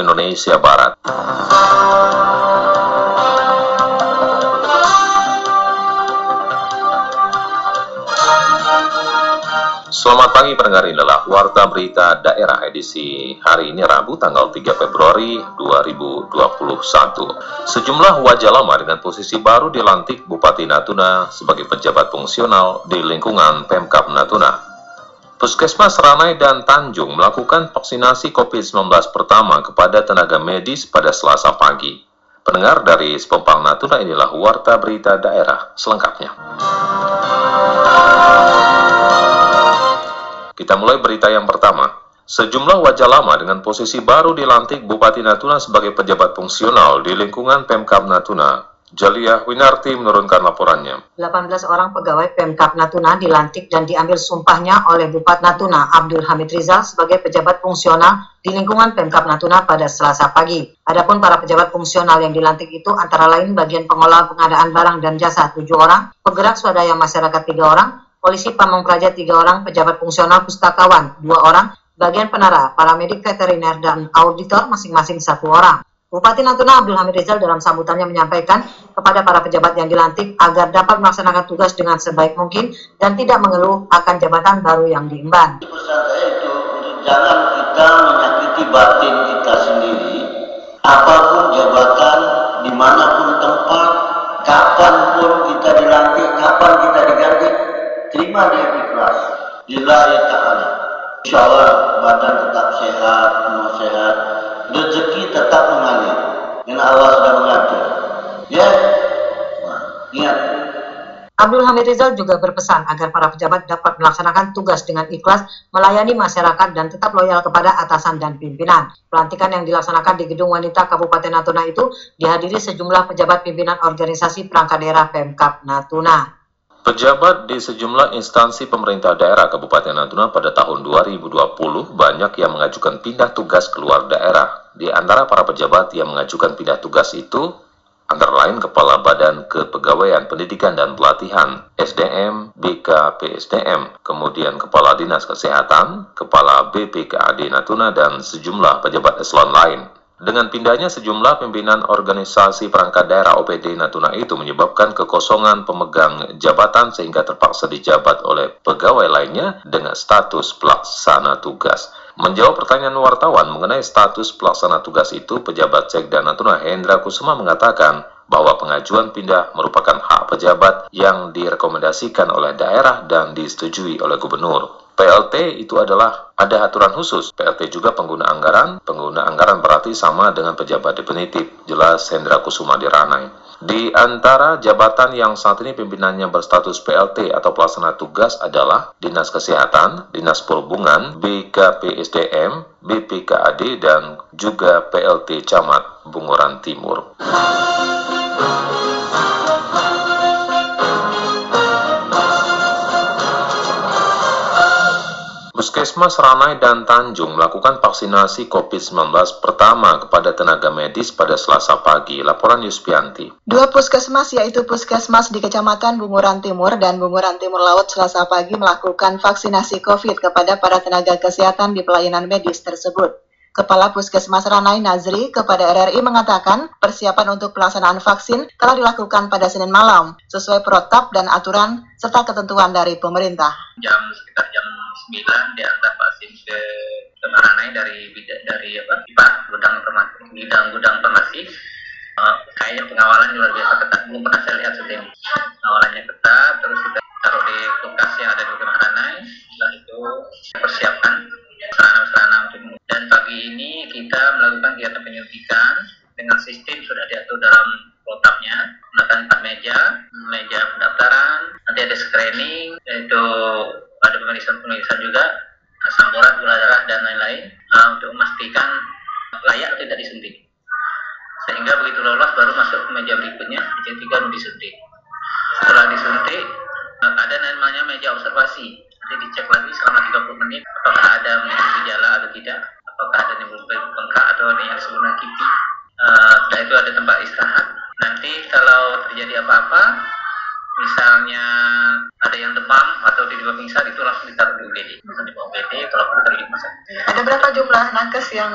Indonesia Barat. Selamat pagi pendengar inilah Warta Berita Daerah edisi hari ini Rabu tanggal 3 Februari 2021. Sejumlah wajah lama dengan posisi baru dilantik Bupati Natuna sebagai pejabat fungsional di lingkungan Pemkap Natuna. Puskesmas Ranai dan Tanjung melakukan vaksinasi COVID-19 pertama kepada tenaga medis pada selasa pagi. Pendengar dari Sepempang Natuna inilah Warta Berita Daerah selengkapnya. Kita mulai berita yang pertama. Sejumlah wajah lama dengan posisi baru dilantik Bupati Natuna sebagai pejabat fungsional di lingkungan Pemkap Natuna. Jalia Winarti menurunkan laporannya. 18 orang pegawai Pemkap Natuna dilantik dan diambil sumpahnya oleh Bupati Natuna Abdul Hamid Rizal sebagai pejabat fungsional di lingkungan Pemkap Natuna pada Selasa pagi. Adapun para pejabat fungsional yang dilantik itu antara lain bagian pengelola pengadaan barang dan jasa 7 orang, penggerak swadaya masyarakat 3 orang, polisi pamong praja tiga orang, pejabat fungsional pustakawan dua orang, bagian penara, paramedik veteriner dan auditor masing-masing satu orang. Bupati Natuna Abdul Hamid Rizal dalam sambutannya menyampaikan kepada para pejabat yang dilantik agar dapat melaksanakan tugas dengan sebaik mungkin dan tidak mengeluh akan jabatan baru yang diemban. Itu jangan kita menyakiti batin kita sendiri, apa pun jabatan, di mana pun tempat, kapan pun kita dilantik, kapan kita diganti, terima dia ikhlas lillahi ta'ala insya Allah badan tetap sehat semua sehat rezeki tetap mengatur ya nah, ingat Abdul Hamid Rizal juga berpesan agar para pejabat dapat melaksanakan tugas dengan ikhlas, melayani masyarakat dan tetap loyal kepada atasan dan pimpinan. Pelantikan yang dilaksanakan di Gedung Wanita Kabupaten Natuna itu dihadiri sejumlah pejabat pimpinan organisasi perangkat daerah Pemkap Natuna. Pejabat di sejumlah instansi pemerintah daerah Kabupaten Natuna pada tahun 2020 banyak yang mengajukan pindah tugas keluar daerah. Di antara para pejabat yang mengajukan pindah tugas itu, antara lain Kepala Badan Kepegawaian Pendidikan dan Pelatihan SDM BKPSDM, kemudian Kepala Dinas Kesehatan, Kepala BPKAD Natuna, dan sejumlah pejabat eselon lain. Dengan pindahnya sejumlah pimpinan organisasi perangkat daerah OPD Natuna itu menyebabkan kekosongan pemegang jabatan sehingga terpaksa dijabat oleh pegawai lainnya dengan status pelaksana tugas. Menjawab pertanyaan wartawan mengenai status pelaksana tugas itu, pejabat Sekda Natuna Hendra Kusuma mengatakan bahwa pengajuan pindah merupakan hak pejabat yang direkomendasikan oleh daerah dan disetujui oleh gubernur. PLT itu adalah ada aturan khusus. PLT juga pengguna anggaran. Pengguna anggaran berarti sama dengan pejabat definitif. Jelas Hendra Kusuma Diranai. Di antara jabatan yang saat ini pimpinannya berstatus PLT atau pelaksana tugas adalah Dinas Kesehatan, Dinas Perhubungan, BKPSDM, BPKAD, dan juga PLT Camat Bunguran Timur. Puskesmas Ranai dan Tanjung melakukan vaksinasi COVID-19 pertama kepada tenaga medis pada selasa pagi. Laporan Yuspianti. Dua puskesmas yaitu Puskesmas di Kecamatan Bunguran Timur dan Bunguran Timur Laut selasa pagi melakukan vaksinasi COVID kepada para tenaga kesehatan di pelayanan medis tersebut. Kepala Puskesmas Ranai Nazri kepada RRI mengatakan persiapan untuk pelaksanaan vaksin telah dilakukan pada Senin malam sesuai protap dan aturan serta ketentuan dari pemerintah. Jam sekitar jam 9 diantar vaksin ke Ranai dari dari apa pipa gudang farmasi gudang gudang farmasi uh, kayaknya pengawalan luar biasa ketat belum pernah saya lihat seperti ini pengawalannya ketat terus kita taruh di kulkas yang ada di Ranai kegiatan penyuntikan dengan sistem sudah diatur dalam protapnya menggunakan empat meja meja pendaftaran nanti ada screening yaitu ada pemeriksaan-pemeriksaan juga asam urat, gula darah dan lain-lain uh, untuk memastikan layak atau tidak disuntik. Sehingga begitu lolos baru masuk ke meja berikutnya, meja tiga disuntik. Setelah disuntik, uh, ada namanya meja observasi. Nanti dicek lagi selama 30 menit apakah ada menimbulkan gejala atau tidak, apakah ada menimbulkan bengkak atau ada yang disebut kipi. Uh, setelah itu ada tempat istirahat. Nanti kalau terjadi apa-apa, misalnya ada yang demam atau di bawah pingsan itu langsung ditaruh di UGD langsung di bawah UGD kalau perlu taruh di rumah sakit Ada berapa jumlah nakes yang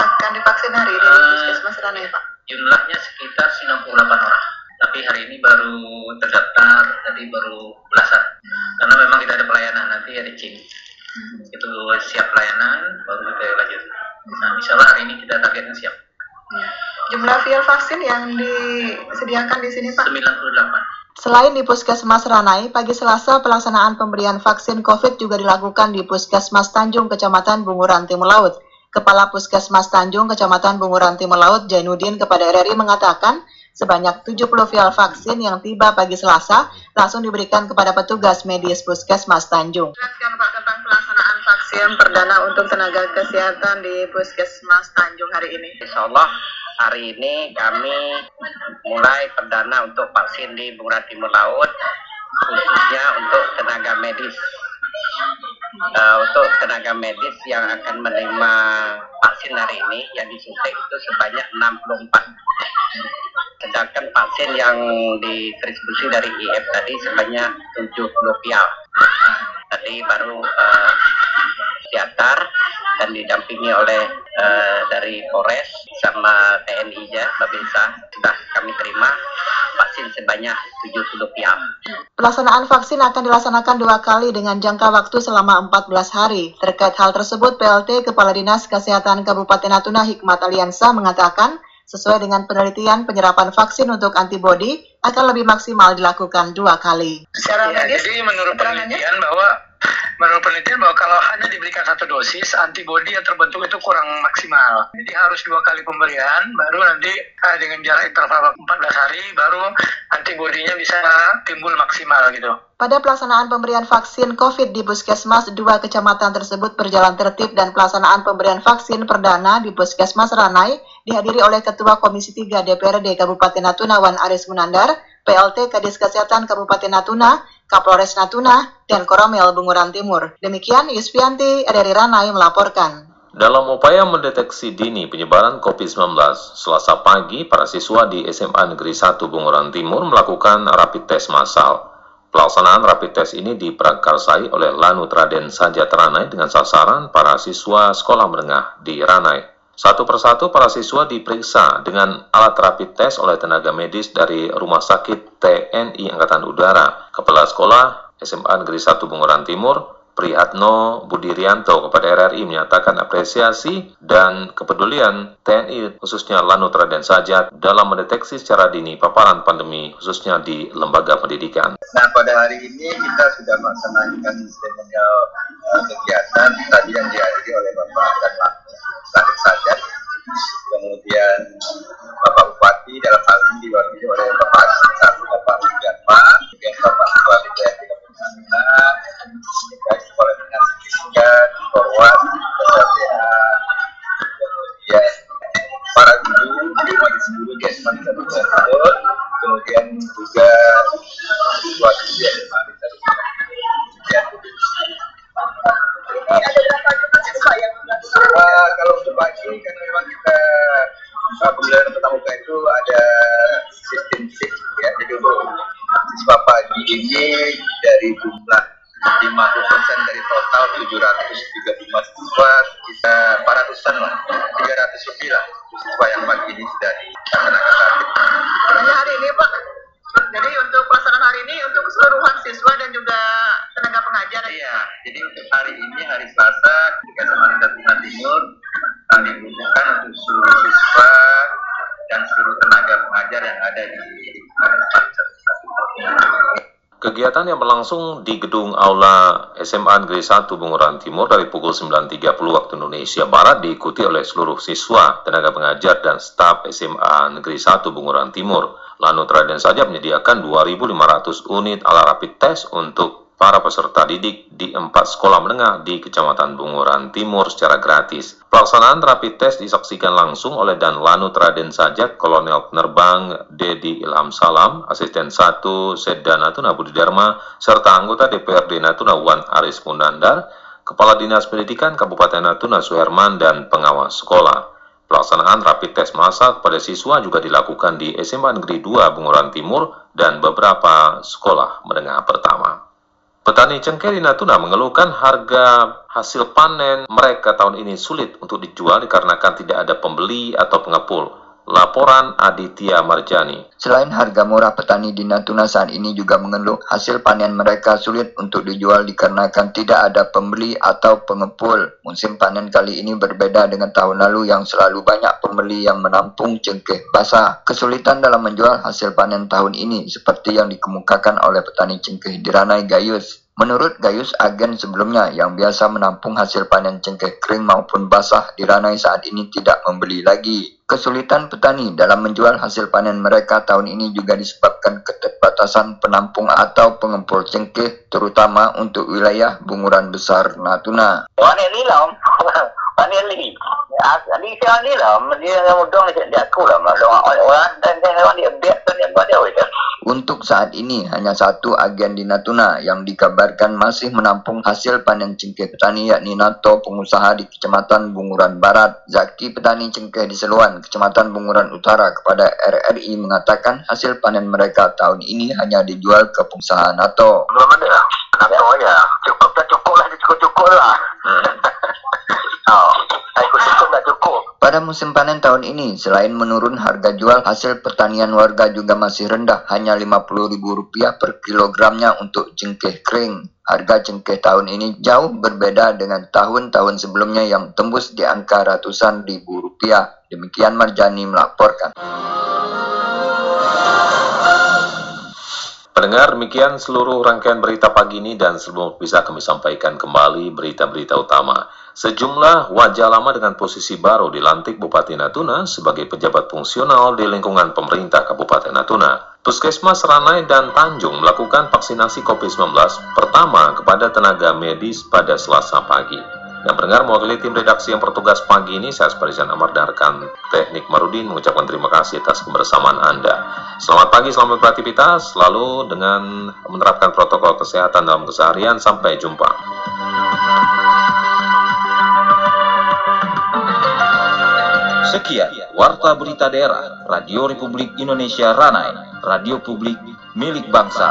akan divaksin? vaksin hari ini di Eh, Puskesmas Ranai, Pak? Jumlahnya sekitar 98 orang. Tapi hari ini baru terdaftar, jadi baru belasan. Karena memang kita ada pelayanan, nanti ada CIM. Itu siap pelayanan, baru kita lanjut. Nah, Allah hari ini kita targetnya siap. Jumlah vial vaksin yang disediakan di sini, Pak? 98. Selain di Puskesmas Ranai, pagi Selasa pelaksanaan pemberian vaksin COVID juga dilakukan di Puskesmas Tanjung, Kecamatan Bunguran Timur Laut. Kepala Puskesmas Tanjung, Kecamatan Bunguran Timur Laut, Jainuddin kepada RRI mengatakan sebanyak 70 vial vaksin yang tiba pagi Selasa langsung diberikan kepada petugas medis Puskesmas Tanjung. Jelaskan Pak tentang pelaksanaan vaksin perdana untuk tenaga kesehatan di Puskesmas Tanjung hari ini. Insya Allah hari ini kami mulai perdana untuk vaksin di Bunguran Timur Laut khususnya untuk tenaga medis. Eh, untuk tenaga medis yang akan menerima vaksin hari ini yang disuntik itu sebanyak 64. Sedangkan vaksin yang didistribusi dari IF tadi sebanyak 70 vial. Tadi baru eh, diantar dan didampingi oleh eh, dari Polres sama TNI nya Babinsa sudah kami terima vaksin sebanyak 70 vial. Pelaksanaan vaksin akan dilaksanakan dua kali dengan jangka waktu selama 14 hari. Terkait hal tersebut, PLT Kepala Dinas Kesehatan Kabupaten Natuna Hikmat Aliansa mengatakan, sesuai dengan penelitian penyerapan vaksin untuk antibodi akan lebih maksimal dilakukan dua kali. Secara Ya, jadi menurut penelitian bahwa menurut penelitian bahwa kalau hanya diberikan satu dosis antibodi yang terbentuk itu kurang maksimal. Jadi harus dua kali pemberian baru nanti eh, dengan jarak interval 14 hari baru antibodinya bisa timbul maksimal gitu. Pada pelaksanaan pemberian vaksin COVID di Puskesmas, dua kecamatan tersebut berjalan tertib dan pelaksanaan pemberian vaksin perdana di Puskesmas Ranai dihadiri oleh Ketua Komisi 3 DPRD Kabupaten Natuna Wan Aris Munandar, PLT Kadis Kesehatan Kabupaten Natuna, Kapolres Natuna, dan Koromel Bunguran Timur. Demikian Yusfianti dari Ranai melaporkan. Dalam upaya mendeteksi dini penyebaran COVID-19, selasa pagi para siswa di SMA Negeri 1 Bunguran Timur melakukan rapid test massal. Pelaksanaan rapid test ini diprakarsai oleh Lanut Raden Sajat Ranai dengan sasaran para siswa sekolah menengah di Ranai. Satu persatu para siswa diperiksa dengan alat rapid test oleh tenaga medis dari Rumah Sakit TNI Angkatan Udara. Kepala Sekolah SMA Negeri 1 Bunguran Timur, Prihatno Budirianto kepada RRI menyatakan apresiasi dan kepedulian TNI khususnya Lanut Raden Sajat dalam mendeteksi secara dini paparan pandemi khususnya di lembaga pendidikan. Nah pada hari ini kita sudah melaksanakan seremonial uh, kegiatan tadi yang dihadiri oleh Bapak dan Pak Sajat, kemudian Bapak Bupati dalam hal ini diwakili oleh Bapak Satu Bapak Wijanpa, kemudian Bapak Ketua DPRD Kabupaten Natuna, ini dari jumlah 50% dari total 735 siswa kita 400-an lah 300 lebih lah siswa yang pagi ini sudah dilaksanakan saat ini. Hanya hari ini Pak. Jadi untuk pelaksanaan hari ini untuk keseluruhan siswa dan juga tenaga pengajar. Iya, jadi untuk hari ini hari Selasa ketika sama Natuna Timur kami butuhkan untuk seluruh siswa dan seluruh tenaga pengajar yang ada di Kegiatan yang berlangsung di gedung Aula SMA Negeri 1 Bunguran Timur dari pukul 9.30 waktu Indonesia Barat diikuti oleh seluruh siswa, tenaga pengajar, dan staf SMA Negeri 1 Bunguran Timur. Lanut Raden saja menyediakan 2.500 unit alat rapid test untuk para peserta didik di empat sekolah menengah di Kecamatan Bunguran Timur secara gratis. Pelaksanaan rapid test disaksikan langsung oleh Dan Lanut Raden Sajat, Kolonel Penerbang Dedi Ilham Salam, Asisten 1 Sedda Natuna Budi Dharma, serta anggota DPRD Natuna Wan Aris Munandar, Kepala Dinas Pendidikan Kabupaten Natuna Suherman, dan pengawas sekolah. Pelaksanaan rapid test massal kepada siswa juga dilakukan di SMA Negeri 2 Bunguran Timur dan beberapa sekolah menengah pertama. Petani cengkeh di Natuna mengeluhkan harga hasil panen mereka tahun ini sulit untuk dijual dikarenakan tidak ada pembeli atau pengepul. Laporan Aditya Marjani. Selain harga murah petani di Natuna saat ini juga mengeluh hasil panen mereka sulit untuk dijual dikarenakan tidak ada pembeli atau pengepul. Musim panen kali ini berbeda dengan tahun lalu yang selalu banyak pembeli yang menampung cengkeh basah. Kesulitan dalam menjual hasil panen tahun ini seperti yang dikemukakan oleh petani cengkeh di Ranai Gayus. Menurut Gayus, agen sebelumnya yang biasa menampung hasil panen cengkeh kering maupun basah di Ranai saat ini tidak membeli lagi. Kesulitan petani dalam menjual hasil panen mereka tahun ini juga disebabkan keterbatasan penampung atau pengempul cengkeh, terutama untuk wilayah bunguran besar Natuna. ni? Ni ni? Dia yang mudang dia aku lah. Orang dan orang dia biar tu dia buat dia. Untuk saat ini, hanya satu agen di Natuna yang dikabarkan masih menampung hasil panen cengkeh petani yakni Nato, pengusaha di Kecamatan Bunguran Barat. Zaki petani cengkeh di Seluan, Kecamatan Bunguran Utara kepada RRI mengatakan hasil panen mereka tahun ini hanya dijual ke pengusaha Nato. Belum ada. Nato aja. Cukup cukup lah. Cukup-cukup lah. Pada musim panen tahun ini, selain menurun harga jual, hasil pertanian warga juga masih rendah, hanya Rp50.000 per kilogramnya untuk cengkeh kering. Harga cengkeh tahun ini jauh berbeda dengan tahun-tahun sebelumnya yang tembus di angka ratusan ribu rupiah. Demikian Marjani melaporkan. Pendengar, demikian seluruh rangkaian berita pagi ini dan sebelum bisa kami sampaikan kembali berita-berita utama. Sejumlah wajah lama dengan posisi baru dilantik Bupati Natuna sebagai pejabat fungsional di lingkungan pemerintah Kabupaten Natuna. Puskesmas Ranai dan Tanjung melakukan vaksinasi COVID-19 pertama kepada tenaga medis pada selasa pagi. Yang pendengar mewakili tim redaksi yang bertugas pagi ini, saya Sparisan Amar dan rekan teknik Marudin mengucapkan terima kasih atas kebersamaan Anda. Selamat pagi, selamat beraktivitas, selalu dengan menerapkan protokol kesehatan dalam keseharian. Sampai jumpa. Sekian Warta Berita Daerah Radio Republik Indonesia Ranai Radio Publik milik bangsa